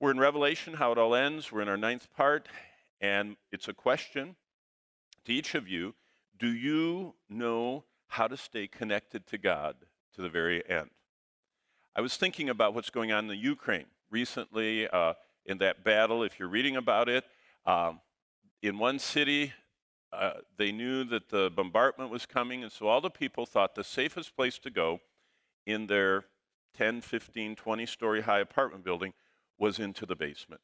We're in Revelation, how it all ends. We're in our ninth part, and it's a question to each of you Do you know how to stay connected to God to the very end? I was thinking about what's going on in the Ukraine recently uh, in that battle. If you're reading about it, um, in one city, uh, they knew that the bombardment was coming, and so all the people thought the safest place to go in their 10, 15, 20 story high apartment building was into the basement.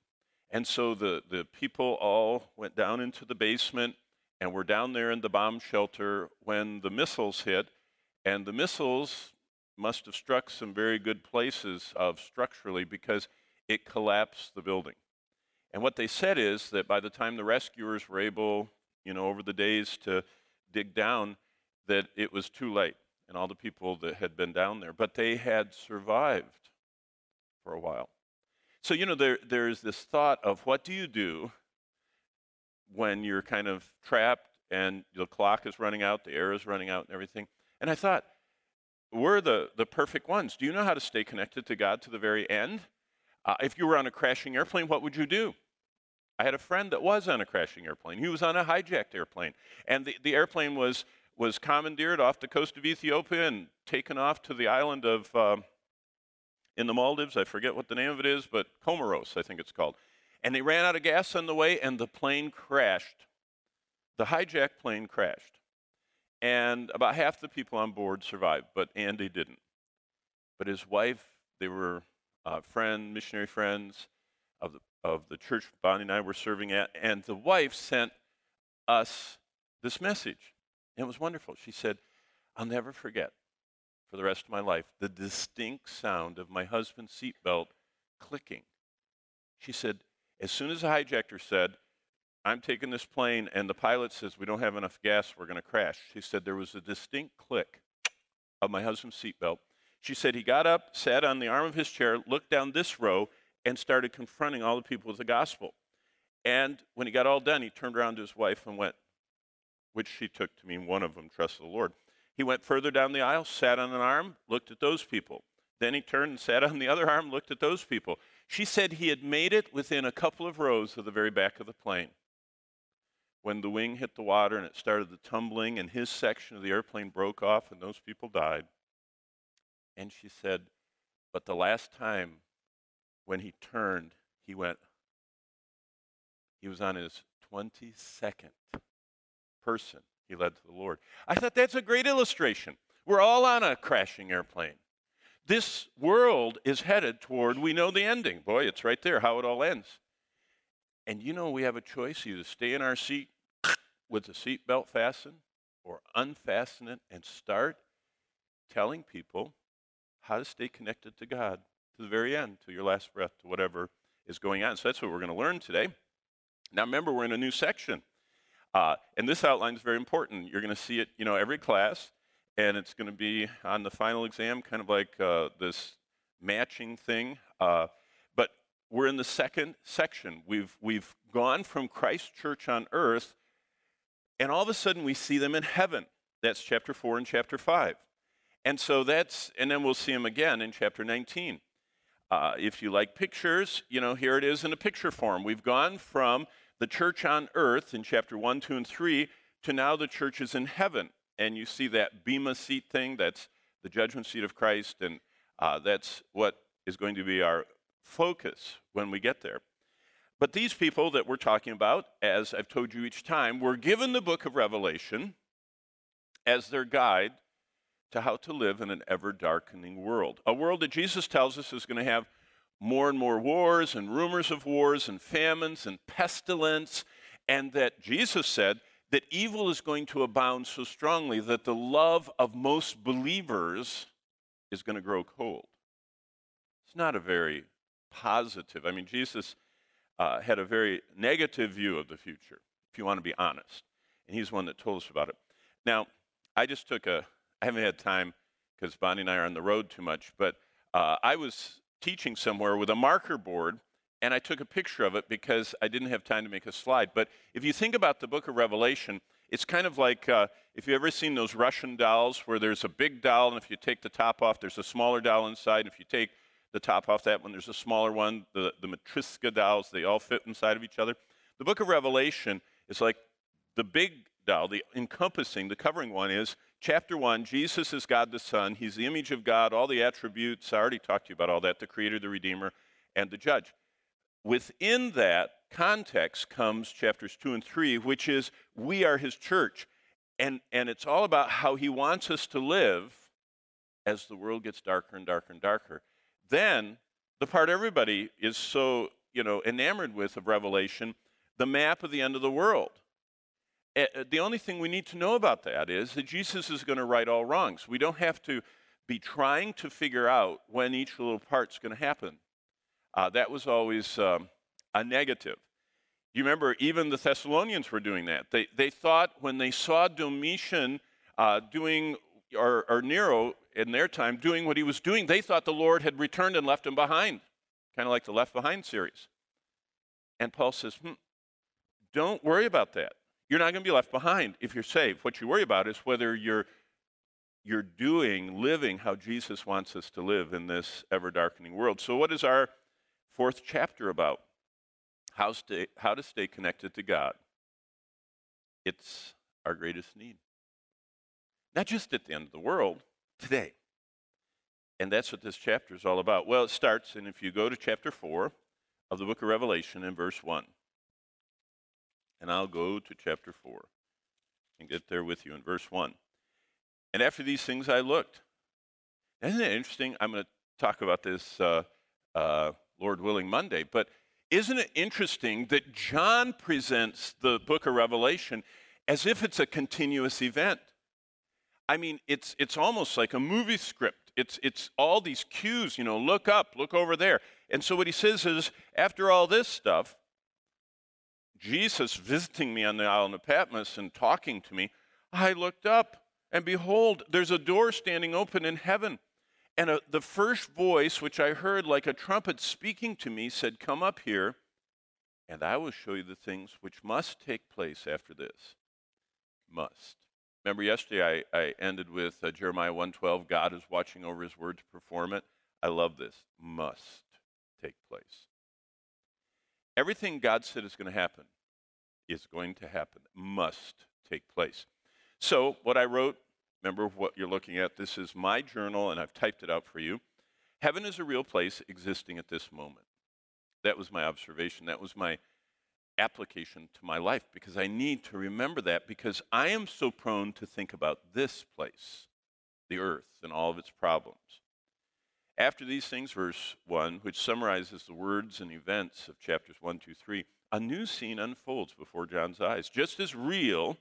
And so the, the people all went down into the basement and were down there in the bomb shelter when the missiles hit. And the missiles must have struck some very good places of structurally because it collapsed the building. And what they said is that by the time the rescuers were able, you know, over the days to dig down, that it was too late and all the people that had been down there. But they had survived for a while. So, you know, there, there's this thought of what do you do when you're kind of trapped and the clock is running out, the air is running out, and everything. And I thought, we're the, the perfect ones. Do you know how to stay connected to God to the very end? Uh, if you were on a crashing airplane, what would you do? I had a friend that was on a crashing airplane. He was on a hijacked airplane. And the, the airplane was, was commandeered off the coast of Ethiopia and taken off to the island of, uh, in the Maldives. I forget what the name of it is, but Comoros, I think it's called. And they ran out of gas on the way, and the plane crashed. The hijacked plane crashed. And about half the people on board survived, but Andy didn't. But his wife, they were uh, friend, missionary friends of the, of the church Bonnie and I were serving at, and the wife sent us this message. And it was wonderful. She said, I'll never forget for the rest of my life the distinct sound of my husband's seatbelt clicking. She said, as soon as the hijacker said, I'm taking this plane, and the pilot says, We don't have enough gas, we're going to crash. She said, There was a distinct click of my husband's seatbelt. She said, He got up, sat on the arm of his chair, looked down this row, and started confronting all the people with the gospel. And when he got all done, he turned around to his wife and went, which she took to mean one of them trusted the Lord. He went further down the aisle, sat on an arm, looked at those people. Then he turned and sat on the other arm, looked at those people. She said he had made it within a couple of rows of the very back of the plane. When the wing hit the water and it started the tumbling, and his section of the airplane broke off, and those people died. And she said, But the last time when he turned, he went, he was on his 22nd person he led to the Lord. I thought that's a great illustration. We're all on a crashing airplane. This world is headed toward, we know the ending. Boy, it's right there, how it all ends. And you know, we have a choice either stay in our seat with the seatbelt fastened or unfasten it and start telling people how to stay connected to God to the very end, to your last breath, to whatever is going on. So that's what we're going to learn today. Now, remember, we're in a new section. Uh, and this outline is very important. You're going to see it, you know, every class, and it's going to be on the final exam, kind of like uh, this matching thing. Uh, but we're in the second section. We've we've gone from Christ Church on earth, and all of a sudden we see them in heaven. That's chapter four and chapter five, and so that's and then we'll see them again in chapter 19. Uh, if you like pictures, you know, here it is in a picture form. We've gone from the church on earth in chapter 1, 2, and 3 to now the church is in heaven. And you see that Bema seat thing, that's the judgment seat of Christ, and uh, that's what is going to be our focus when we get there. But these people that we're talking about, as I've told you each time, were given the book of Revelation as their guide to how to live in an ever darkening world. A world that Jesus tells us is going to have more and more wars and rumors of wars and famines and pestilence, and that Jesus said that evil is going to abound so strongly that the love of most believers is going to grow cold. It's not a very positive, I mean, Jesus uh, had a very negative view of the future, if you want to be honest. And he's one that told us about it. Now, I just took a, I haven't had time because Bonnie and I are on the road too much, but uh, I was teaching somewhere with a marker board, and I took a picture of it because I didn't have time to make a slide. But if you think about the book of Revelation, it's kind of like uh, if you've ever seen those Russian dolls where there's a big doll, and if you take the top off, there's a smaller doll inside. And if you take the top off that one. There's a smaller one, the, the Matryoshka dolls. They all fit inside of each other. The book of Revelation is like the big doll, the encompassing, the covering one is chapter one Jesus is God the Son. He's the image of God, all the attributes. I already talked to you about all that the Creator, the Redeemer, and the Judge. Within that context comes chapters two and three, which is we are His church. And, and it's all about how He wants us to live as the world gets darker and darker and darker. Then, the part everybody is so you know enamored with of Revelation, the map of the end of the world. The only thing we need to know about that is that Jesus is going to right all wrongs. We don't have to be trying to figure out when each little part's going to happen. Uh, that was always um, a negative. You remember, even the Thessalonians were doing that. They, they thought when they saw Domitian uh, doing, or, or Nero in their time doing what he was doing, they thought the Lord had returned and left him behind, kind of like the Left Behind series. And Paul says, hmm, don't worry about that. You're not going to be left behind if you're saved. What you worry about is whether you're you're doing, living how Jesus wants us to live in this ever darkening world. So, what is our fourth chapter about? How, stay, how to stay connected to God. It's our greatest need. Not just at the end of the world, today. And that's what this chapter is all about. Well, it starts, and if you go to chapter 4 of the book of Revelation in verse 1, and I'll go to chapter 4 and get there with you in verse 1. And after these things I looked. Isn't it interesting? I'm going to talk about this, uh, uh, Lord willing, Monday. But isn't it interesting that John presents the book of Revelation as if it's a continuous event? I mean, it's, it's almost like a movie script. It's, it's all these cues, you know, look up, look over there. And so what he says is, after all this stuff, Jesus visiting me on the island of Patmos and talking to me, I looked up, and behold, there's a door standing open in heaven. And a, the first voice, which I heard like a trumpet speaking to me, said, Come up here, and I will show you the things which must take place after this. Must. Remember yesterday I, I ended with uh, Jeremiah 1:12. God is watching over His word to perform it. I love this. Must take place. Everything God said is going to happen is going to happen, must take place. So, what I wrote, remember what you're looking at, this is my journal, and I've typed it out for you. Heaven is a real place existing at this moment. That was my observation. That was my application to my life because I need to remember that because I am so prone to think about this place, the earth, and all of its problems. After these things, verse 1, which summarizes the words and events of chapters 1, 2, 3, a new scene unfolds before John's eyes. Just as real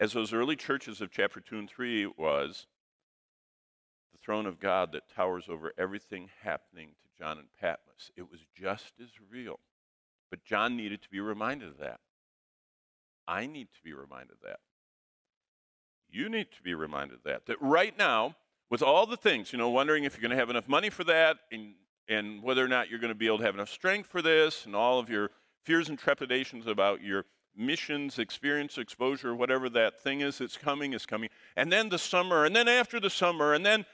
as those early churches of chapter 2 and 3 was, the throne of God that towers over everything happening to John and Patmos. It was just as real. But John needed to be reminded of that. I need to be reminded of that. You need to be reminded of that. That right now, with all the things, you know, wondering if you're going to have enough money for that and, and whether or not you're going to be able to have enough strength for this and all of your fears and trepidations about your missions, experience, exposure, whatever that thing is that's coming is coming. And then the summer, and then after the summer, and then,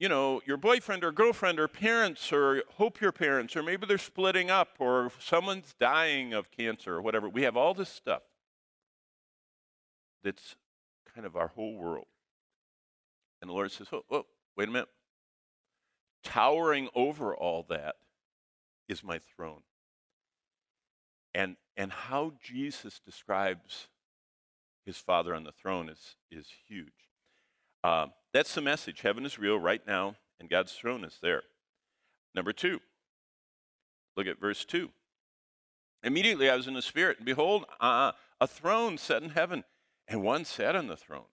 you know, your boyfriend or girlfriend or parents or hope your parents, or maybe they're splitting up or someone's dying of cancer or whatever. We have all this stuff that's kind of our whole world. And the Lord says, oh, oh, wait a minute. Towering over all that is my throne. And, and how Jesus describes his Father on the throne is, is huge. Uh, that's the message. Heaven is real right now, and God's throne is there. Number two, look at verse 2. Immediately I was in the Spirit, and behold, uh, a throne set in heaven, and one sat on the throne.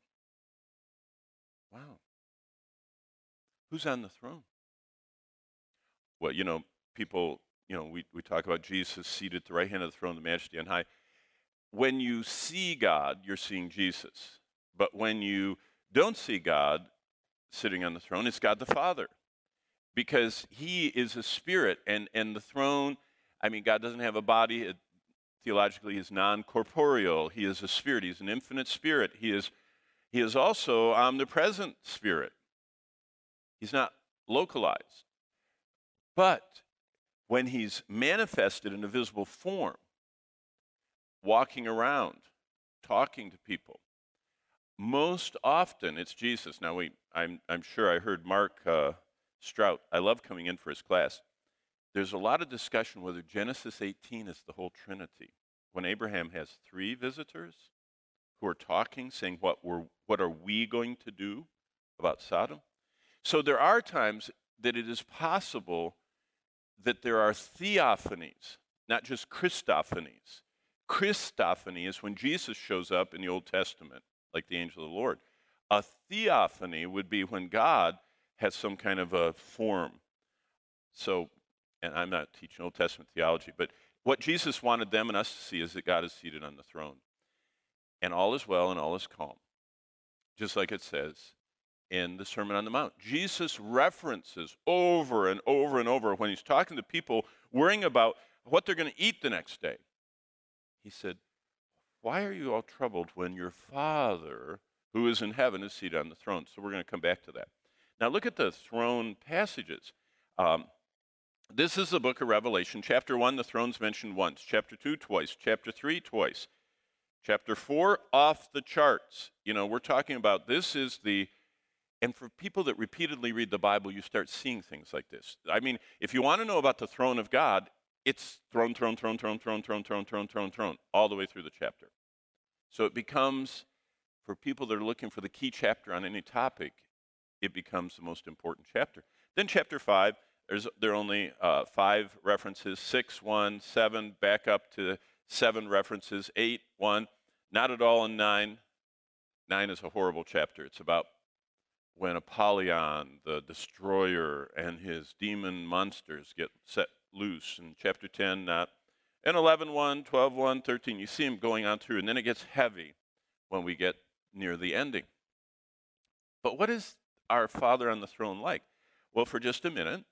Who's on the throne? Well, you know, people, you know, we, we talk about Jesus seated at the right hand of the throne, the majesty on high. When you see God, you're seeing Jesus. But when you don't see God sitting on the throne, it's God the Father. Because he is a spirit, and, and the throne, I mean, God doesn't have a body. It, theologically, he's non corporeal. He is a spirit, he's an infinite spirit. He is he is also omnipresent spirit. He's not localized. But when he's manifested in a visible form, walking around, talking to people, most often it's Jesus. Now, we, I'm, I'm sure I heard Mark uh, Strout, I love coming in for his class. There's a lot of discussion whether Genesis 18 is the whole Trinity. When Abraham has three visitors who are talking, saying, What, we're, what are we going to do about Sodom? So there are times that it is possible that there are theophanies, not just Christophanies. Christophany is when Jesus shows up in the Old Testament, like the angel of the Lord. A theophany would be when God has some kind of a form. So, and I'm not teaching Old Testament theology, but what Jesus wanted them and us to see is that God is seated on the throne. And all is well and all is calm. Just like it says in the Sermon on the Mount. Jesus references over and over and over when he's talking to people worrying about what they're going to eat the next day. He said, Why are you all troubled when your Father who is in heaven is seated on the throne? So we're going to come back to that. Now look at the throne passages. Um, this is the book of Revelation. Chapter 1, the throne's mentioned once. Chapter 2, twice. Chapter 3, twice. Chapter 4, off the charts. You know, we're talking about this is the, and for people that repeatedly read the Bible, you start seeing things like this. I mean, if you want to know about the throne of God, it's throne, throne, throne, throne, throne, throne, throne, throne, throne, throne, all the way through the chapter. So it becomes, for people that are looking for the key chapter on any topic, it becomes the most important chapter. Then chapter 5, there's, there are only uh, five references 6, 1, 7, back up to seven references 8, 1, not at all in 9. 9 is a horrible chapter. It's about when Apollyon, the destroyer, and his demon monsters get set loose. In chapter 10, not. And 11, 1, 12, 1, 13, you see him going on through, and then it gets heavy when we get near the ending. But what is our Father on the throne like? Well, for just a minute,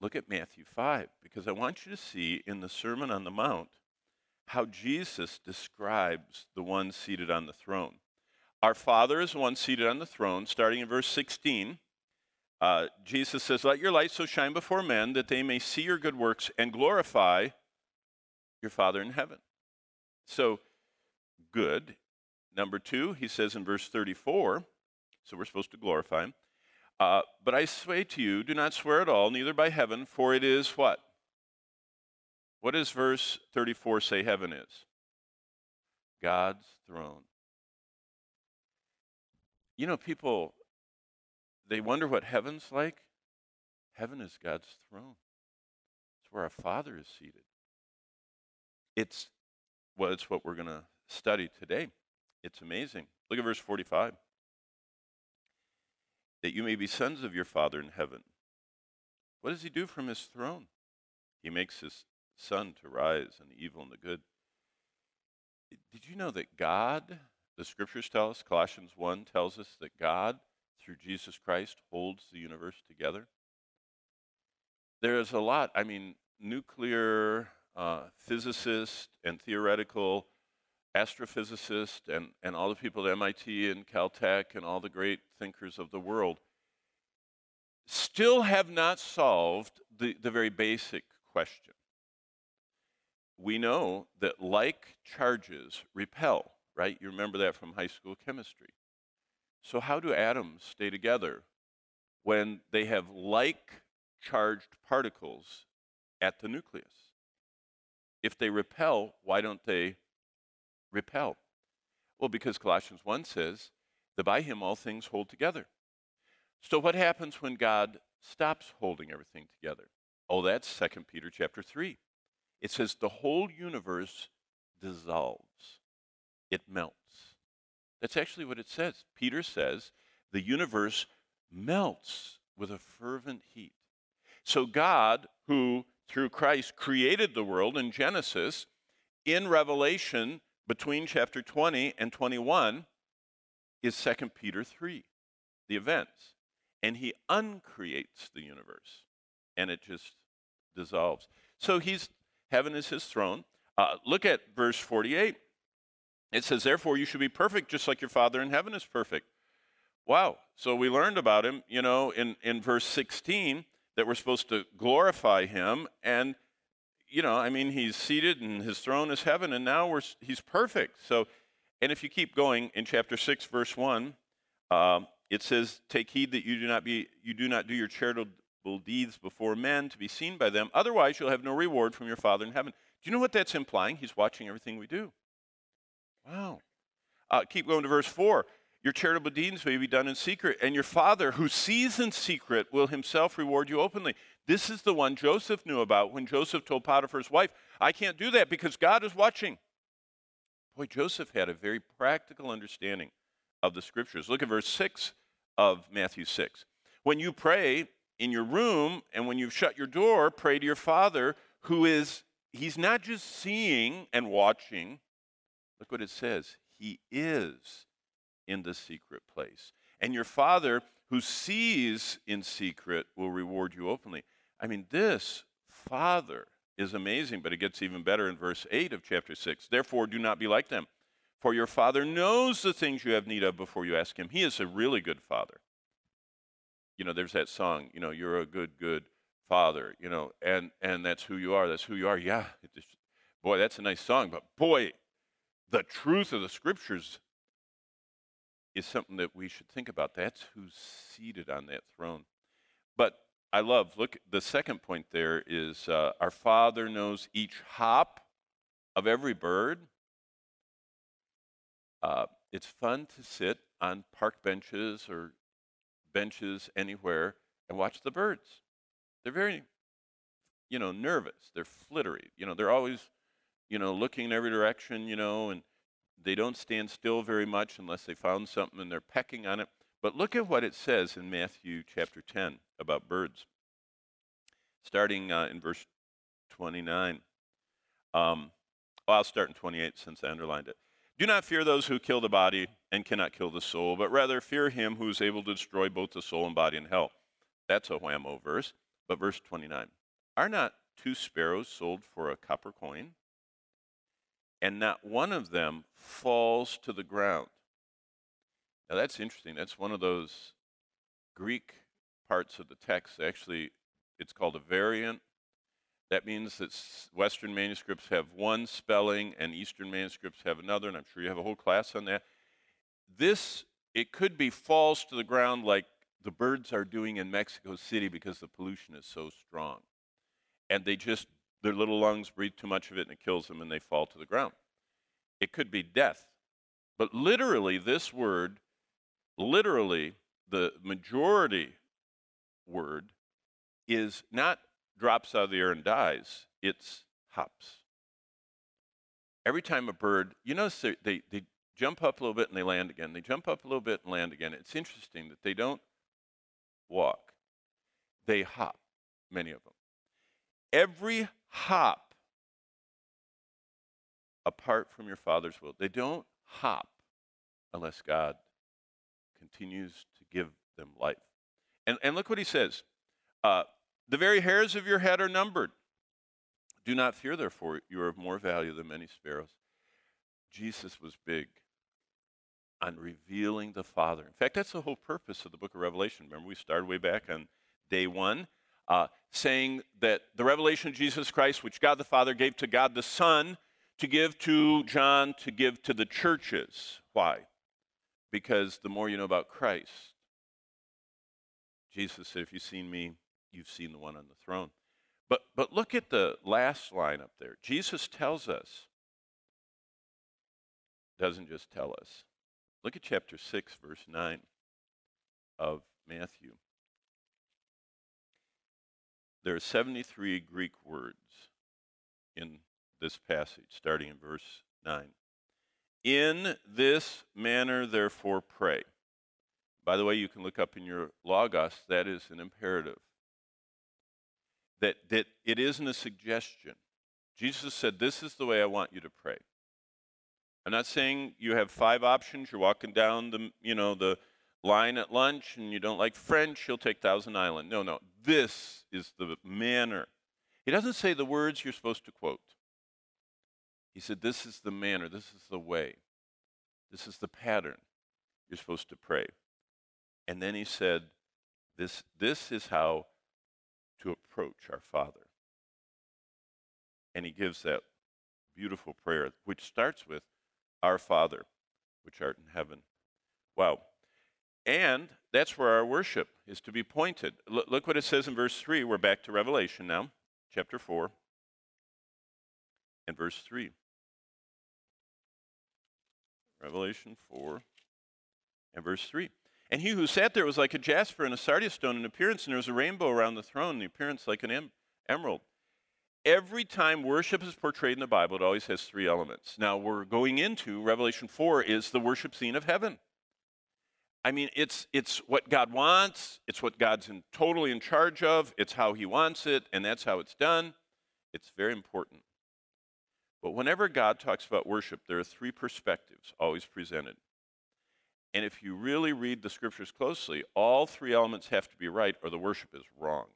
look at Matthew 5, because I want you to see in the Sermon on the Mount how Jesus describes the one seated on the throne. Our Father is the one seated on the throne, starting in verse 16. Uh, Jesus says, Let your light so shine before men that they may see your good works and glorify your Father in heaven. So, good. Number two, he says in verse 34, so we're supposed to glorify him. Uh, but I say to you, do not swear at all, neither by heaven, for it is what? What does verse 34 say heaven is? God's throne. You know, people, they wonder what heaven's like. Heaven is God's throne, it's where our Father is seated. It's, well, it's what we're going to study today. It's amazing. Look at verse 45 that you may be sons of your Father in heaven. What does he do from his throne? He makes his sun to rise on the evil and the good. Did you know that God, the scriptures tell us, Colossians 1 tells us that God, through Jesus Christ, holds the universe together? There is a lot, I mean, nuclear uh, physicists and theoretical astrophysicist and, and all the people at MIT and Caltech and all the great thinkers of the world still have not solved the, the very basic question. We know that like charges repel, right? You remember that from high school chemistry. So, how do atoms stay together when they have like charged particles at the nucleus? If they repel, why don't they repel? Well, because Colossians 1 says that by him all things hold together. So what happens when God stops holding everything together? Oh, that's 2 Peter chapter 3. It says the whole universe dissolves. It melts. That's actually what it says. Peter says the universe melts with a fervent heat. So God, who through Christ created the world in Genesis, in Revelation between chapter 20 and 21 is 2 Peter 3, the events. And he uncreates the universe, and it just dissolves. So he's heaven is his throne. Uh, look at verse 48. It says, Therefore, you should be perfect just like your Father in heaven is perfect. Wow. So we learned about him, you know, in, in verse 16 that we're supposed to glorify him. And, you know, I mean, he's seated and his throne is heaven, and now we're, he's perfect. So, and if you keep going in chapter 6, verse 1, um, it says, Take heed that you do not be you do not do your charitable deeds before men to be seen by them, otherwise you'll have no reward from your Father in heaven. Do you know what that's implying? He's watching everything we do. Wow. Uh, keep going to verse 4. Your charitable deeds may be done in secret, and your Father, who sees in secret, will himself reward you openly. This is the one Joseph knew about when Joseph told Potiphar's wife, I can't do that because God is watching. Boy, Joseph had a very practical understanding of the scriptures. Look at verse 6 of Matthew 6. When you pray in your room and when you've shut your door, pray to your Father who is, he's not just seeing and watching. Look what it says. He is in the secret place. And your Father who sees in secret will reward you openly. I mean, this Father is amazing, but it gets even better in verse 8 of chapter 6. Therefore, do not be like them, for your Father knows the things you have need of before you ask Him. He is a really good Father. You know, there's that song, you know, you're a good, good Father, you know, and, and that's who you are. That's who you are. Yeah, just, boy, that's a nice song, but boy, the truth of the Scriptures is something that we should think about. That's who's seated on that throne. But I love, look, the second point there is uh, our Father knows each hop of every bird. Uh, it's fun to sit on park benches or benches anywhere and watch the birds. They're very, you know, nervous. They're flittery. You know, they're always, you know, looking in every direction, you know, and they don't stand still very much unless they found something and they're pecking on it. But look at what it says in Matthew chapter 10 about birds, starting uh, in verse 29. Um, well, I'll start in 28 since I underlined it. Do not fear those who kill the body and cannot kill the soul, but rather fear him who is able to destroy both the soul and body in hell. That's a whammo verse. But verse 29 Are not two sparrows sold for a copper coin? And not one of them falls to the ground. Now that's interesting. That's one of those Greek parts of the text. Actually, it's called a variant. That means that Western manuscripts have one spelling and Eastern manuscripts have another, and I'm sure you have a whole class on that. This, it could be falls to the ground like the birds are doing in Mexico City because the pollution is so strong. And they just their little lungs breathe too much of it and it kills them and they fall to the ground. It could be death. But literally, this word, literally, the majority word is not drops out of the air and dies, it's hops. Every time a bird, you notice they, they, they jump up a little bit and they land again. They jump up a little bit and land again. It's interesting that they don't walk, they hop, many of them. Every hop apart from your Father's will. They don't hop unless God continues to give them life. And, and look what he says uh, The very hairs of your head are numbered. Do not fear, therefore, you are of more value than many sparrows. Jesus was big on revealing the Father. In fact, that's the whole purpose of the book of Revelation. Remember, we started way back on day one uh, saying that the revelation of Jesus Christ, which God the Father gave to God the Son, to give to John, to give to the churches. Why? Because the more you know about Christ, Jesus said, If you've seen me, you've seen the one on the throne. But, but look at the last line up there. Jesus tells us, doesn't just tell us. Look at chapter 6, verse 9 of Matthew. There are 73 Greek words in this passage, starting in verse 9. In this manner, therefore, pray. By the way, you can look up in your Logos, that is an imperative. That, that it isn't a suggestion. Jesus said, This is the way I want you to pray. I'm not saying you have five options. You're walking down the, you know, the line at lunch and you don't like French, you'll take Thousand Island. No, no. This is the manner. He doesn't say the words you're supposed to quote. He said, This is the manner, this is the way, this is the pattern you're supposed to pray. And then he said, This, this is how to approach our Father. And he gives that beautiful prayer, which starts with, Our Father, which art in heaven. Wow. And that's where our worship is to be pointed. L- look what it says in verse 3. We're back to Revelation now, chapter 4, and verse 3. Revelation 4 and verse 3. And he who sat there was like a jasper and a sardius stone in appearance, and there was a rainbow around the throne, the appearance like an em- emerald. Every time worship is portrayed in the Bible, it always has three elements. Now, we're going into Revelation 4 is the worship scene of heaven. I mean, it's, it's what God wants, it's what God's in, totally in charge of, it's how He wants it, and that's how it's done. It's very important. But whenever God talks about worship, there are three perspectives always presented. And if you really read the scriptures closely, all three elements have to be right or the worship is wrong.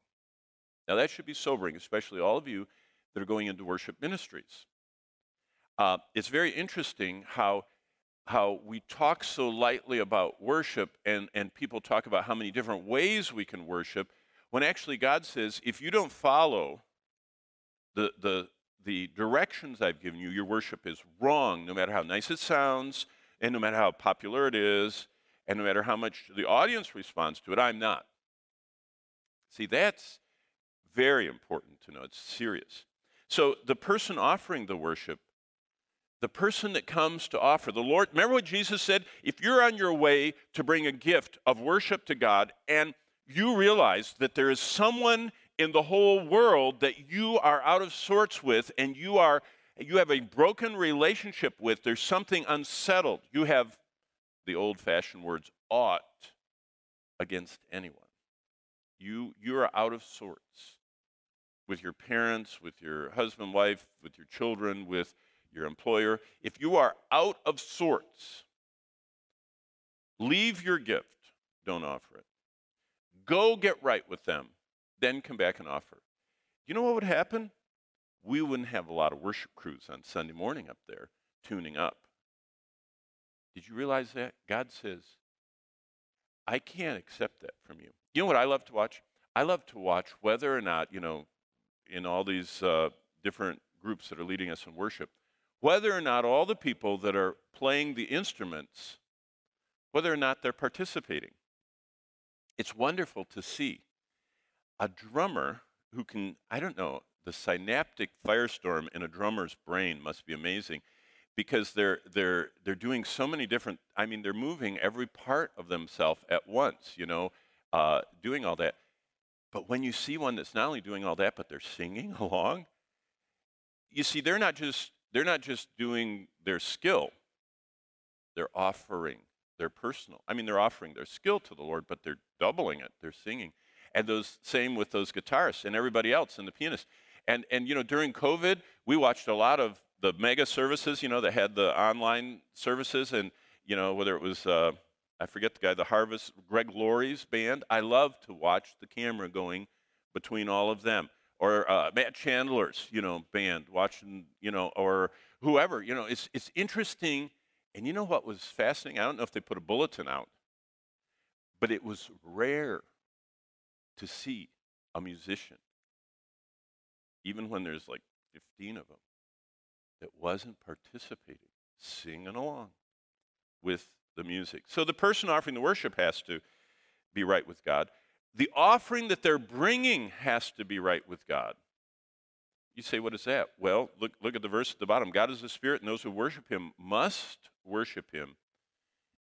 Now, that should be sobering, especially all of you that are going into worship ministries. Uh, it's very interesting how, how we talk so lightly about worship, and, and people talk about how many different ways we can worship, when actually God says, if you don't follow the, the, the directions I've given you, your worship is wrong, no matter how nice it sounds, and no matter how popular it is, and no matter how much the audience responds to it, I'm not. See, that's very important to know. It's serious. So the person offering the worship, the person that comes to offer, the Lord, remember what Jesus said? If you're on your way to bring a gift of worship to God and you realize that there is someone in the whole world that you are out of sorts with and you are you have a broken relationship with, there's something unsettled. You have the old fashioned words ought against anyone. You, you are out of sorts with your parents, with your husband, wife, with your children, with your employer. If you are out of sorts, leave your gift, don't offer it. Go get right with them, then come back and offer. You know what would happen? we wouldn't have a lot of worship crews on Sunday morning up there tuning up. Did you realize that? God says, I can't accept that from you. You know what I love to watch? I love to watch whether or not, you know, in all these uh, different groups that are leading us in worship, whether or not all the people that are playing the instruments, whether or not they're participating. It's wonderful to see a drummer who can, I don't know, the synaptic firestorm in a drummer's brain must be amazing because they're they're they're doing so many different i mean they're moving every part of themselves at once you know uh, doing all that but when you see one that's not only doing all that but they're singing along you see they're not just they're not just doing their skill they're offering their personal i mean they're offering their skill to the lord but they're doubling it they're singing and those same with those guitarists and everybody else and the pianist and, and, you know, during COVID, we watched a lot of the mega services, you know, that had the online services. And, you know, whether it was, uh, I forget the guy, the Harvest, Greg Laurie's band. I love to watch the camera going between all of them. Or uh, Matt Chandler's, you know, band, watching, you know, or whoever. You know, it's, it's interesting. And you know what was fascinating? I don't know if they put a bulletin out, but it was rare to see a musician even when there's like 15 of them, that wasn't participating, singing along with the music. So the person offering the worship has to be right with God. The offering that they're bringing has to be right with God. You say, what is that? Well, look, look at the verse at the bottom. God is a spirit, and those who worship him must worship him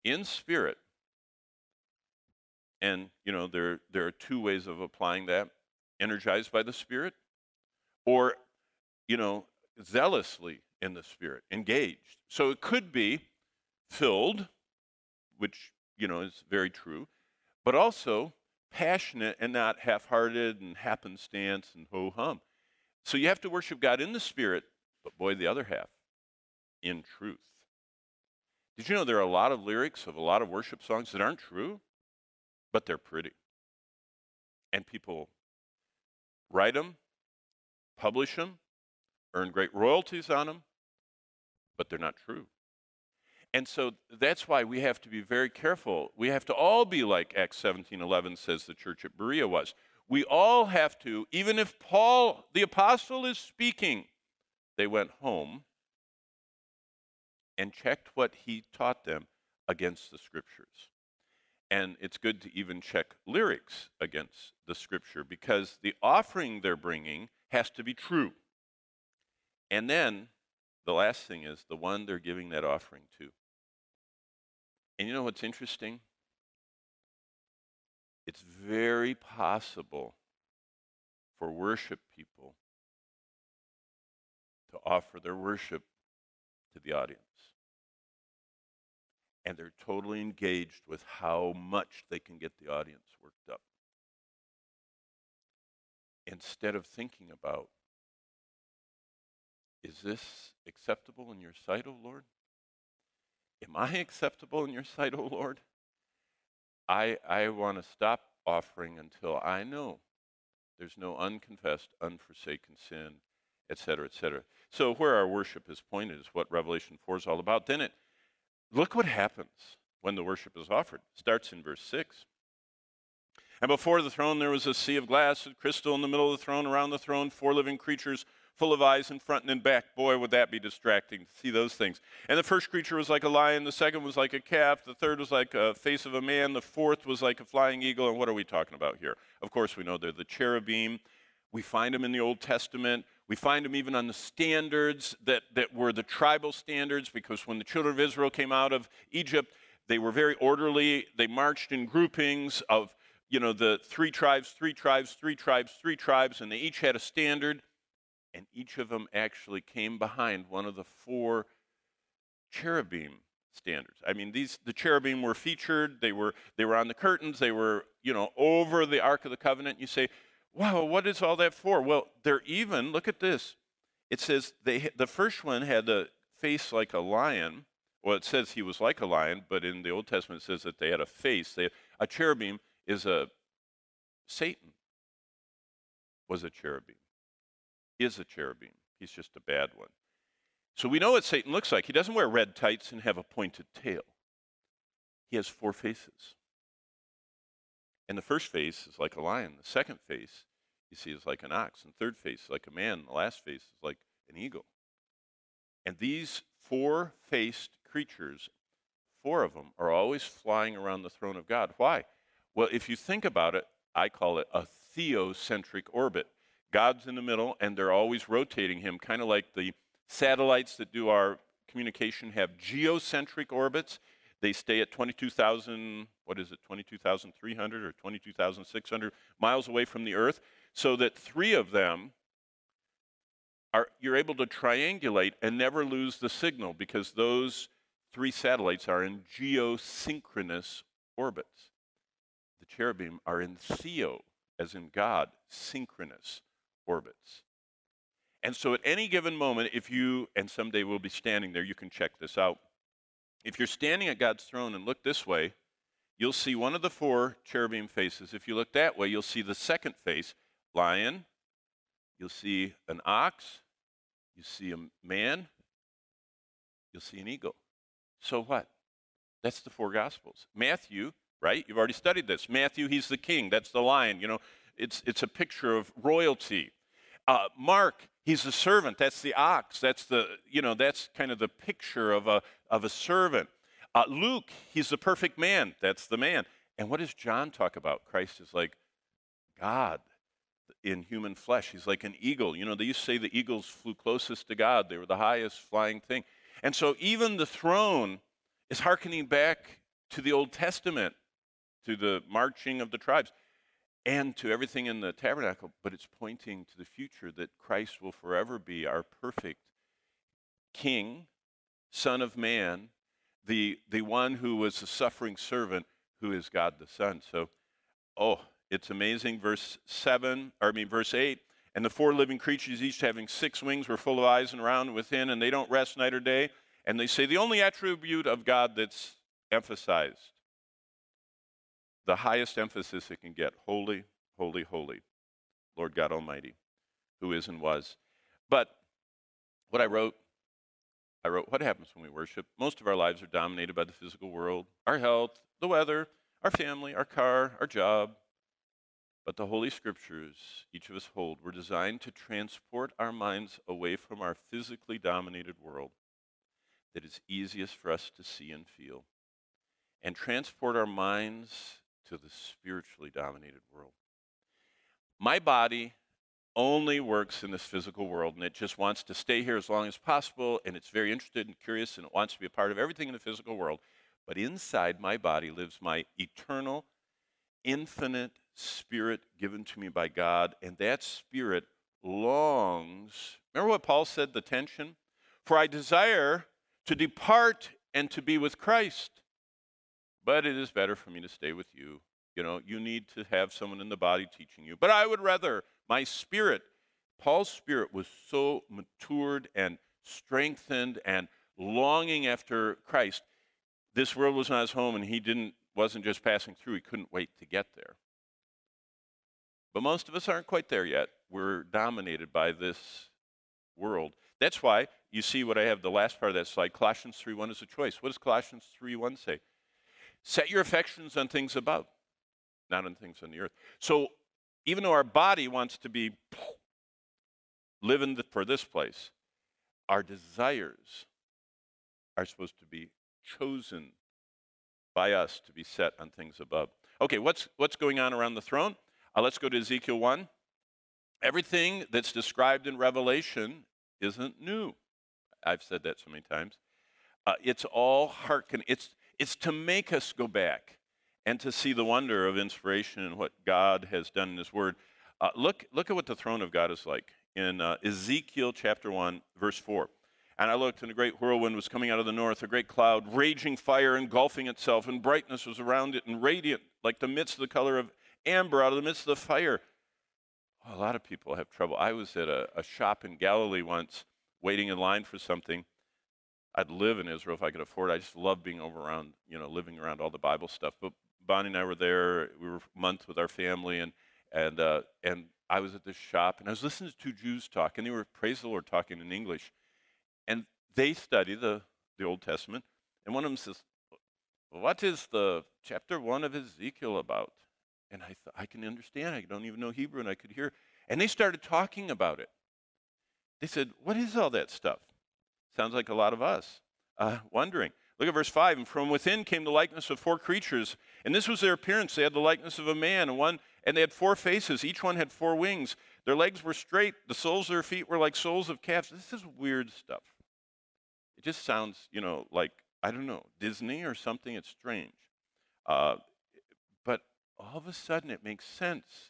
in spirit. And, you know, there, there are two ways of applying that energized by the Spirit or, you know, zealously in the Spirit, engaged. So it could be filled, which, you know, is very true, but also passionate and not half hearted and happenstance and ho hum. So you have to worship God in the Spirit, but boy, the other half, in truth. Did you know there are a lot of lyrics of a lot of worship songs that aren't true, but they're pretty? And people write them, publish them, earn great royalties on them, but they're not true. And so that's why we have to be very careful. We have to all be like Acts 17:11 says the church at Berea was. We all have to, even if Paul, the apostle, is speaking, they went home and checked what he taught them against the scriptures. And it's good to even check lyrics against the scripture because the offering they're bringing has to be true. And then the last thing is the one they're giving that offering to. And you know what's interesting? It's very possible for worship people to offer their worship to the audience. And they're totally engaged with how much they can get the audience worked up. Instead of thinking about, is this acceptable in your sight, O Lord? Am I acceptable in your sight, O Lord? I, I want to stop offering until I know there's no unconfessed, unforsaken sin, etc., etc. So where our worship is pointed is what Revelation 4 is all about. Then it, look what happens when the worship is offered. It starts in verse 6. And before the throne there was a sea of glass and crystal in the middle of the throne, around the throne, four living creatures full of eyes in front and in back. Boy, would that be distracting to see those things. And the first creature was like a lion, the second was like a calf, the third was like a face of a man, the fourth was like a flying eagle. And what are we talking about here? Of course, we know they're the cherubim. We find them in the Old Testament. We find them even on the standards that, that were the tribal standards, because when the children of Israel came out of Egypt, they were very orderly. They marched in groupings of, you know, the three tribes, three tribes, three tribes, three tribes, and they each had a standard and each of them actually came behind one of the four cherubim standards. I mean, these the cherubim were featured. They were they were on the curtains. They were you know over the Ark of the Covenant. You say, wow, what is all that for? Well, they're even. Look at this. It says they the first one had a face like a lion. Well, it says he was like a lion, but in the Old Testament it says that they had a face. They, a cherubim is a Satan was a cherubim is a cherubim. He's just a bad one. So we know what Satan looks like. He doesn't wear red tights and have a pointed tail. He has four faces. And the first face is like a lion. The second face, you see, is like an ox. And third face is like a man. The last face is like an eagle. And these four faced creatures, four of them, are always flying around the throne of God. Why? Well, if you think about it, I call it a theocentric orbit. God's in the middle, and they're always rotating him, kind of like the satellites that do our communication have geocentric orbits. They stay at 22,000, what is it, 22,300 or 22,600 miles away from the Earth, so that three of them are, you're able to triangulate and never lose the signal because those three satellites are in geosynchronous orbits. The cherubim are in theo, as in God, synchronous orbits. And so at any given moment, if you, and someday we'll be standing there, you can check this out. If you're standing at God's throne and look this way, you'll see one of the four cherubim faces. If you look that way, you'll see the second face, lion. You'll see an ox. You see a man. You'll see an eagle. So what? That's the four gospels. Matthew, right? You've already studied this. Matthew, he's the king. That's the lion. You know, it's, it's a picture of royalty. Uh, Mark, he's a servant. That's the ox. That's the, you know, that's kind of the picture of a, of a servant. Uh, Luke, he's the perfect man. That's the man. And what does John talk about? Christ is like God in human flesh. He's like an eagle. You know, they used to say the eagles flew closest to God, they were the highest flying thing. And so even the throne is hearkening back to the Old Testament, to the marching of the tribes and to everything in the tabernacle, but it's pointing to the future that Christ will forever be our perfect King, Son of Man, the, the one who was a suffering servant, who is God the Son. So, oh, it's amazing. Verse 7, or I mean, verse 8. And the four living creatures, each having six wings, were full of eyes and around and within, and they don't rest night or day. And they say the only attribute of God that's emphasized the highest emphasis it can get holy, holy, holy, Lord God Almighty, who is and was. But what I wrote, I wrote, what happens when we worship? Most of our lives are dominated by the physical world, our health, the weather, our family, our car, our job, But the Holy Scriptures, each of us hold, were designed to transport our minds away from our physically dominated world that is easiest for us to see and feel, and transport our minds to the spiritually dominated world. My body only works in this physical world and it just wants to stay here as long as possible and it's very interested and curious and it wants to be a part of everything in the physical world. But inside my body lives my eternal, infinite spirit given to me by God, and that spirit longs. Remember what Paul said, the tension? For I desire to depart and to be with Christ, but it is better for me to stay with you. You know, you need to have someone in the body teaching you. But I would rather, my spirit, Paul's spirit was so matured and strengthened and longing after Christ. This world was not his home, and he didn't wasn't just passing through. He couldn't wait to get there. But most of us aren't quite there yet. We're dominated by this world. That's why you see what I have the last part of that slide. Colossians 3:1 is a choice. What does Colossians 3:1 say? Set your affections on things above, not on things on the earth. So even though our body wants to be living for this place, our desires are supposed to be chosen by us to be set on things above. Okay, what's what's going on around the throne? Uh, let's go to Ezekiel 1. Everything that's described in Revelation isn't new. I've said that so many times. Uh, it's all hearken. It's, it's to make us go back and to see the wonder of inspiration and what God has done in His Word. Uh, look, look at what the throne of God is like in uh, Ezekiel chapter 1, verse 4. And I looked, and a great whirlwind was coming out of the north, a great cloud, raging fire engulfing itself, and brightness was around it, and radiant, like the midst of the color of amber out of the midst of the fire. a lot of people have trouble. I was at a, a shop in Galilee once, waiting in line for something. I'd live in Israel if I could afford it. I just love being over around, you know, living around all the Bible stuff. But Bonnie and I were there. We were a month with our family, and and uh, and I was at this shop, and I was listening to two Jews talk, and they were praise the Lord talking in English, and they study the the Old Testament, and one of them says, "What is the chapter one of Ezekiel about?" And I thought, I can understand. I don't even know Hebrew, and I could hear. And they started talking about it. They said, What is all that stuff? Sounds like a lot of us uh, wondering. Look at verse 5. And from within came the likeness of four creatures. And this was their appearance. They had the likeness of a man, and one and they had four faces. Each one had four wings. Their legs were straight. The soles of their feet were like soles of calves. This is weird stuff. It just sounds, you know, like, I don't know, Disney or something. It's strange. Uh, but all of a sudden it makes sense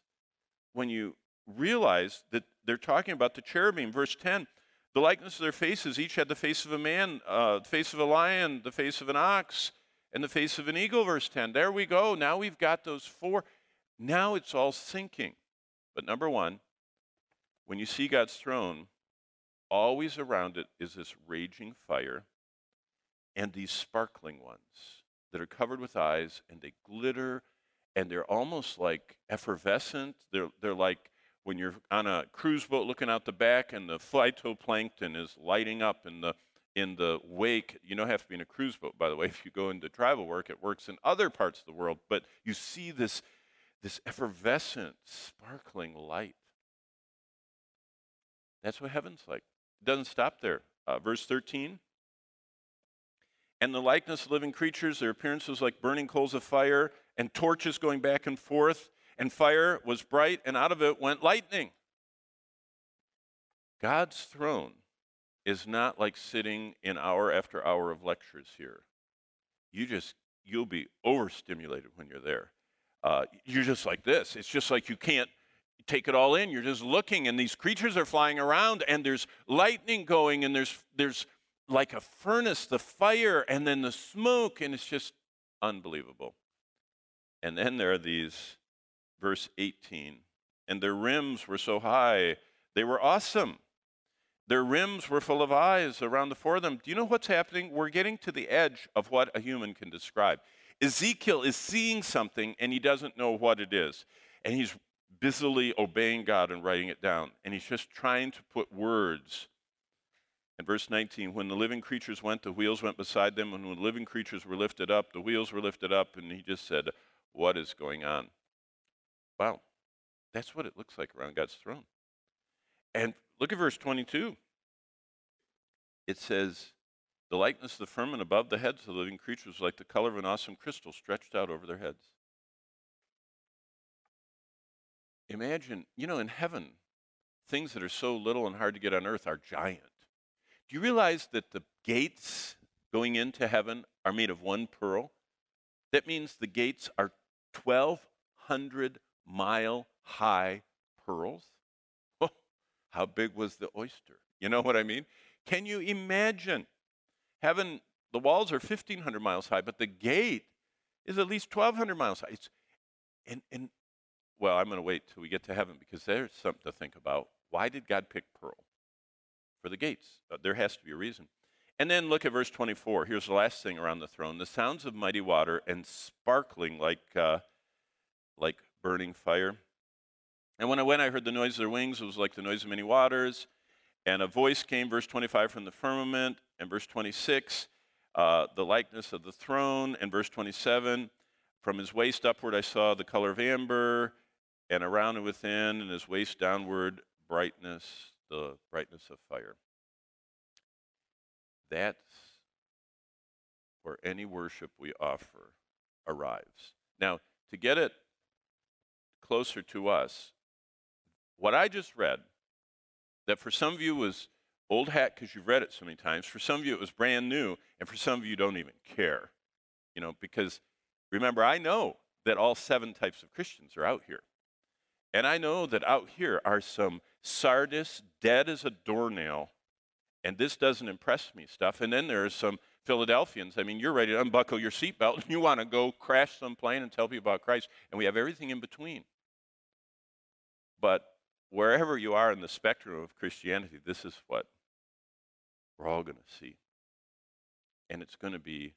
when you realize that they're talking about the cherubim. Verse 10 the likeness of their faces, each had the face of a man, uh, the face of a lion, the face of an ox, and the face of an eagle. Verse 10. There we go. Now we've got those four. Now it's all sinking. But number one, when you see God's throne, always around it is this raging fire and these sparkling ones that are covered with eyes and they glitter and they're almost like effervescent. They're, they're like when you're on a cruise boat looking out the back and the phytoplankton is lighting up in the in the wake. You don't have to be in a cruise boat, by the way. If you go into travel work, it works in other parts of the world. But you see this this effervescent, sparkling light. That's what heaven's like. It doesn't stop there. Uh, verse 13. And the likeness of living creatures, their appearance was like burning coals of fire and torches going back and forth, and fire was bright, and out of it went lightning. God's throne is not like sitting in hour after hour of lectures here. You just, you'll be overstimulated when you're there. Uh, you're just like this. It's just like you can't take it all in. You're just looking, and these creatures are flying around, and there's lightning going, and there's, there's like a furnace, the fire, and then the smoke, and it's just unbelievable. And then there are these, verse 18, and their rims were so high, they were awesome. Their rims were full of eyes around the four of them. Do you know what's happening? We're getting to the edge of what a human can describe. Ezekiel is seeing something and he doesn't know what it is. And he's busily obeying God and writing it down. And he's just trying to put words. In verse 19, when the living creatures went, the wheels went beside them. And when the living creatures were lifted up, the wheels were lifted up. And he just said, what is going on. Wow. That's what it looks like around God's throne. And look at verse 22. It says, The likeness of the firmament above the heads of the living creatures was like the color of an awesome crystal stretched out over their heads. Imagine, you know, in heaven, things that are so little and hard to get on earth are giant. Do you realize that the gates going into heaven are made of one pearl? That means the gates are 1,200 mile high pearls. Oh, how big was the oyster? You know what I mean? Can you imagine? Heaven, the walls are 1,500 miles high, but the gate is at least 1,200 miles high. It's, and, and, well, I'm going to wait till we get to heaven because there's something to think about. Why did God pick pearl for the gates? Uh, there has to be a reason. And then look at verse 24. Here's the last thing around the throne the sounds of mighty water and sparkling like, uh, like burning fire. And when I went, I heard the noise of their wings. It was like the noise of many waters. And a voice came, verse 25, from the firmament. And verse 26, uh, the likeness of the throne. And verse 27, from his waist upward I saw the color of amber, and around and within, and his waist downward, brightness, the brightness of fire. That's where any worship we offer arrives. Now, to get it closer to us, what I just read, that for some of you was old hat because you've read it so many times, for some of you it was brand new, and for some of you don't even care. You know, because remember, I know that all seven types of Christians are out here. And I know that out here are some Sardis, dead as a doornail, and this doesn't impress me stuff. And then there are some Philadelphians. I mean, you're ready to unbuckle your seatbelt and you want to go crash some plane and tell people about Christ. And we have everything in between. But wherever you are in the spectrum of Christianity, this is what we're all going to see. And it's going to be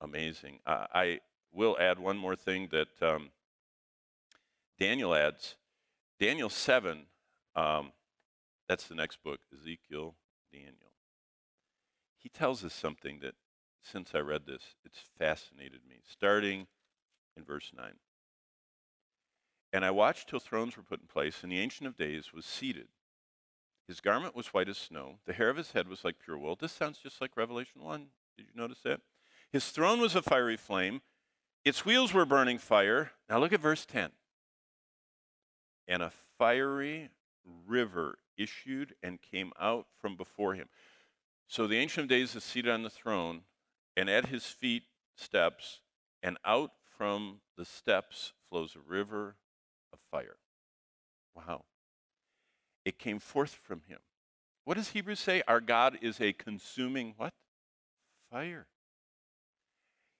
amazing. Uh, I will add one more thing that um, Daniel adds. Daniel 7, um, that's the next book, Ezekiel, Daniel. He tells us something that, since I read this, it's fascinated me, starting in verse 9. And I watched till thrones were put in place, and the Ancient of Days was seated. His garment was white as snow. The hair of his head was like pure wool. This sounds just like Revelation 1. Did you notice that? His throne was a fiery flame. Its wheels were burning fire. Now look at verse 10. And a fiery river issued and came out from before him. So the Ancient of Days is seated on the throne, and at his feet steps, and out from the steps flows a river of fire. Wow. It came forth from him. What does Hebrews say? Our God is a consuming what? Fire.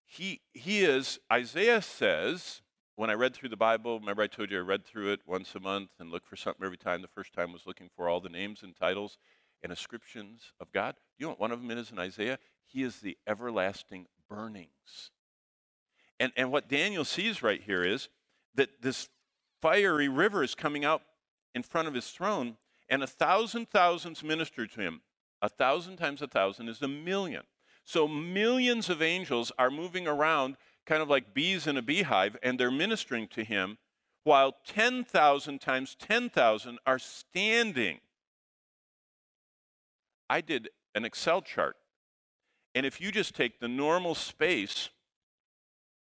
He, he is, Isaiah says, when I read through the Bible, remember I told you I read through it once a month and looked for something every time. The first time was looking for all the names and titles and ascriptions of God. You know what one of them is in Isaiah? He is the everlasting burnings. And, and what Daniel sees right here is that this fiery river is coming out in front of his throne, and a thousand thousands minister to him. A thousand times a thousand is a million. So millions of angels are moving around, kind of like bees in a beehive, and they're ministering to him, while 10,000 times 10,000 are standing. I did an Excel chart, and if you just take the normal space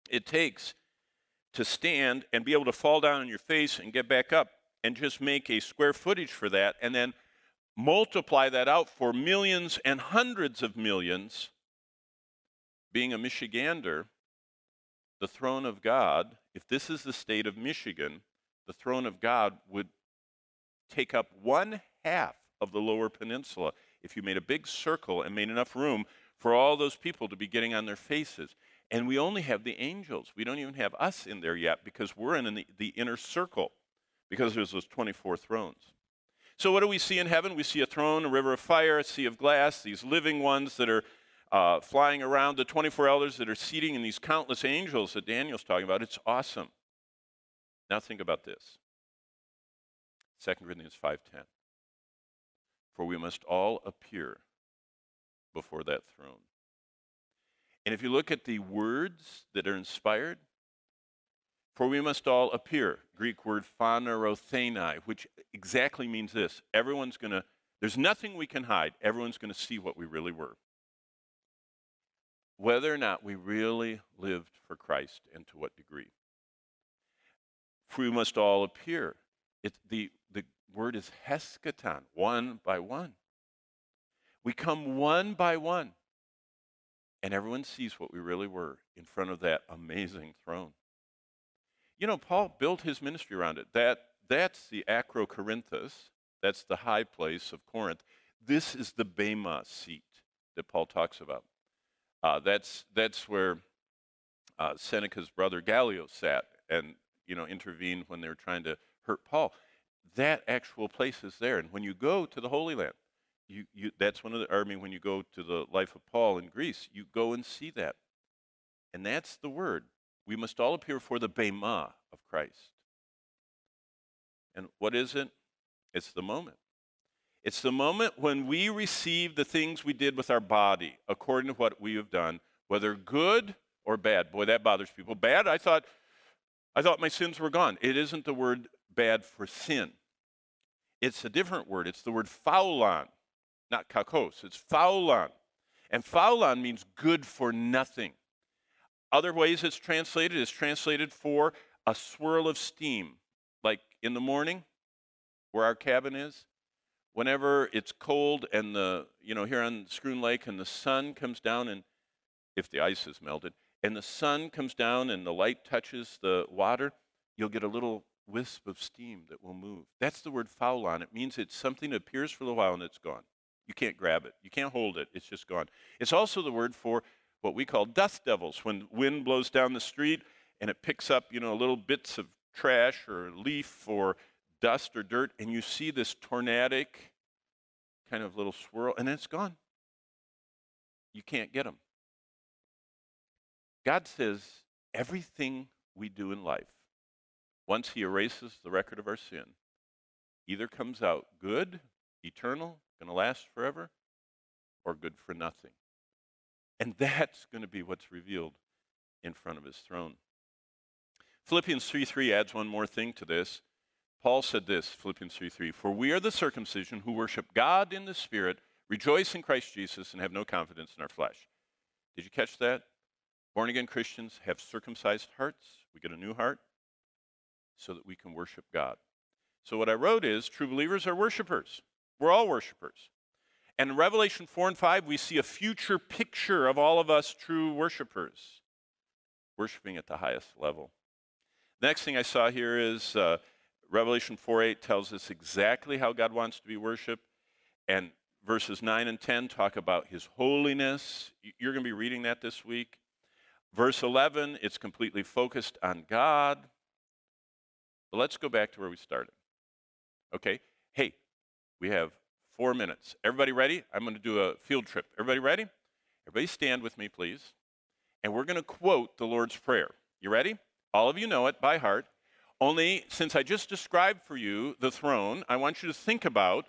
it takes to stand and be able to fall down on your face and get back up and just make a square footage for that and then multiply that out for millions and hundreds of millions. Being a Michigander, the throne of God, if this is the state of Michigan, the throne of God would take up one half of the lower peninsula if you made a big circle and made enough room for all those people to be getting on their faces. And we only have the angels. We don't even have us in there yet because we're in the, the inner circle because there's those 24 thrones. So, what do we see in heaven? We see a throne, a river of fire, a sea of glass, these living ones that are uh, flying around, the 24 elders that are seating, and these countless angels that Daniel's talking about. It's awesome. Now, think about this 2 Corinthians 5.10. For we must all appear before that throne and if you look at the words that are inspired, For we must all appear. Greek word phanerothenai, which exactly means this. Everyone's going to, there's nothing we can hide. Everyone's going to see what we really were. Whether or not we really lived for Christ and to what degree. For we must all appear. It, the, the word is heskaton, one by one. We come one by one, and everyone sees what we really were in front of that amazing throne. You know, Paul built his ministry around it. That, that's the Acrocorinthus, that's the high place of Corinth. This is the Bema seat that Paul talks about. Uh, that's, that's where uh, Seneca's brother Gallio sat and you know intervened when they were trying to hurt Paul. That actual place is there, and when you go to the Holy Land, you, you, that's one of the, I mean, when you go to the life of Paul in Greece, you go and see that. And that's the word. We must all appear for the Bema of Christ. And what is it? It's the moment. It's the moment when we receive the things we did with our body according to what we have done, whether good or bad. Boy, that bothers people. Bad, I thought I thought my sins were gone. It isn't the word bad for sin. It's a different word. It's the word faulon not kakos. It's faulon. And faulon means good for nothing. Other ways it's translated is translated for a swirl of steam, like in the morning where our cabin is. Whenever it's cold and the, you know, here on Schroon Lake and the sun comes down and if the ice is melted, and the sun comes down and the light touches the water, you'll get a little wisp of steam that will move. That's the word faulon. It means it's something that appears for a while and it's gone. You can't grab it. You can't hold it. It's just gone. It's also the word for what we call dust devils. When wind blows down the street and it picks up, you know, little bits of trash or leaf or dust or dirt, and you see this tornadic kind of little swirl, and it's gone. You can't get them. God says everything we do in life, once He erases the record of our sin, either comes out good, eternal, going to last forever, or good for nothing. And that's going to be what's revealed in front of his throne. Philippians 3 3 adds one more thing to this. Paul said this, Philippians 3 3, For we are the circumcision who worship God in the Spirit, rejoice in Christ Jesus, and have no confidence in our flesh. Did you catch that? Born again Christians have circumcised hearts. We get a new heart so that we can worship God. So, what I wrote is true believers are worshipers. We're all worshipers. And in Revelation 4 and 5, we see a future picture of all of us true worshipers, worshiping at the highest level. The next thing I saw here is uh, Revelation 4 8 tells us exactly how God wants to be worshiped. And verses 9 and 10 talk about his holiness. You're going to be reading that this week. Verse 11, it's completely focused on God. But let's go back to where we started. Okay? We have four minutes. Everybody ready? I'm going to do a field trip. Everybody ready? Everybody stand with me, please. And we're going to quote the Lord's Prayer. You ready? All of you know it by heart. Only since I just described for you the throne, I want you to think about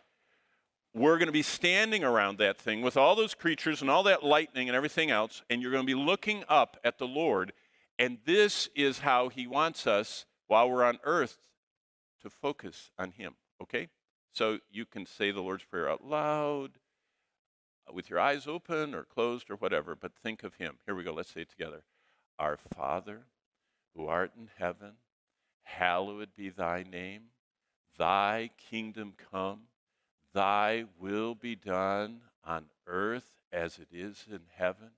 we're going to be standing around that thing with all those creatures and all that lightning and everything else, and you're going to be looking up at the Lord. And this is how He wants us while we're on earth to focus on Him, okay? So you can say the Lord's Prayer out loud uh, with your eyes open or closed or whatever, but think of Him. Here we go. Let's say it together. Our Father, who art in heaven, hallowed be thy name. Thy kingdom come. Thy will be done on earth as it is in heaven.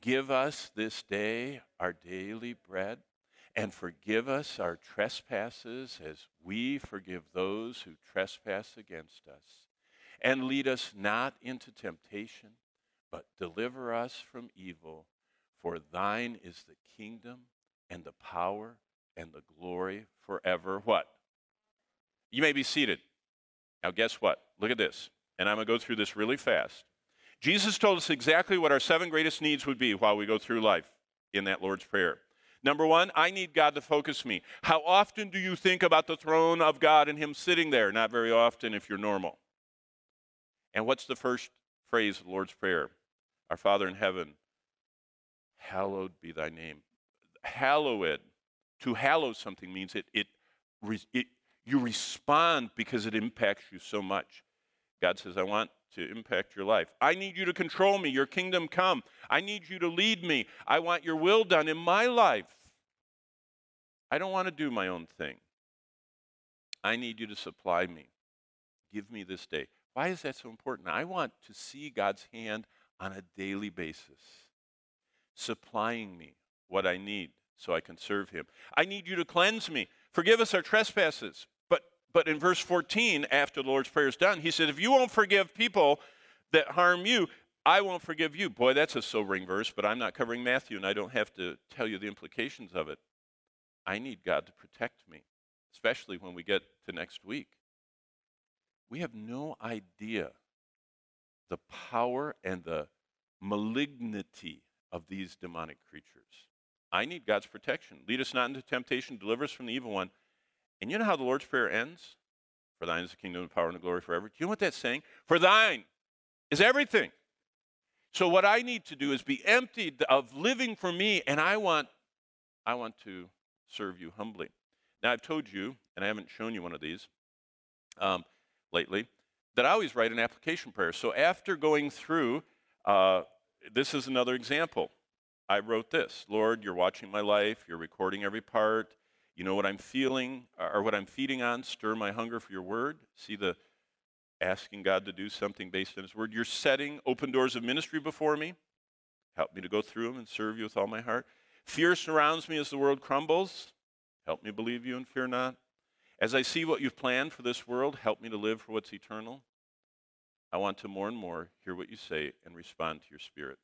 Give us this day our daily bread and forgive us our trespasses as we forgive those who trespass against us. And lead us not into temptation, but deliver us from evil. For thine is the kingdom and the power and the glory forever. What? You may be seated. Now, guess what? Look at this. And I'm going to go through this really fast. Jesus told us exactly what our seven greatest needs would be while we go through life in that Lord's Prayer. Number one, I need God to focus me. How often do you think about the throne of God and Him sitting there? Not very often if you're normal. And what's the first phrase of the Lord's Prayer? Our Father in heaven, hallowed be thy name. Hallowed, To hallow something means it, it, it, you respond because it impacts you so much. God says, I want to impact your life. I need you to control me, your kingdom come. I need you to lead me. I want your will done in my life. I don't want to do my own thing. I need you to supply me. Give me this day. Why is that so important? I want to see God's hand on a daily basis, supplying me what I need so I can serve Him. I need you to cleanse me. Forgive us our trespasses. But, in verse 14, after the Lord's Prayer is done, He said, If you won't forgive people that harm you, I won't forgive you. Boy, that's a sobering verse, but I'm not covering Matthew and I don't have to tell you the implications of it. I need God to protect me, especially when we get to next week. We have no idea the power and the malignity of these demonic creatures. I need God's protection. Lead us not into temptation, deliver us from the evil one. And you know how the Lord's Prayer ends? For thine is the kingdom, the power, and the glory forever. Do you know what that's saying? For thine is everything. So what I need to do is be emptied of living for me, and I want, I want to serve you humbly. Now I've told you, and I haven't shown you one of these. Um, lately that I always write an application prayer. So after going through, uh, this is another example. I wrote this Lord, you're watching my life, you're recording every part. You know what I'm feeling uh, or what I'm feeding on. Stir my hunger for your word. See the asking God to do something based on his word. You're setting open doors of ministry before me. Help me to go through them and serve you with all my heart. Fear surrounds me as the world crumbles. Help me believe you and fear not. As I see what you've planned for this world, help me to live for what's eternal. I want to more and more hear what you say and respond to your spirit.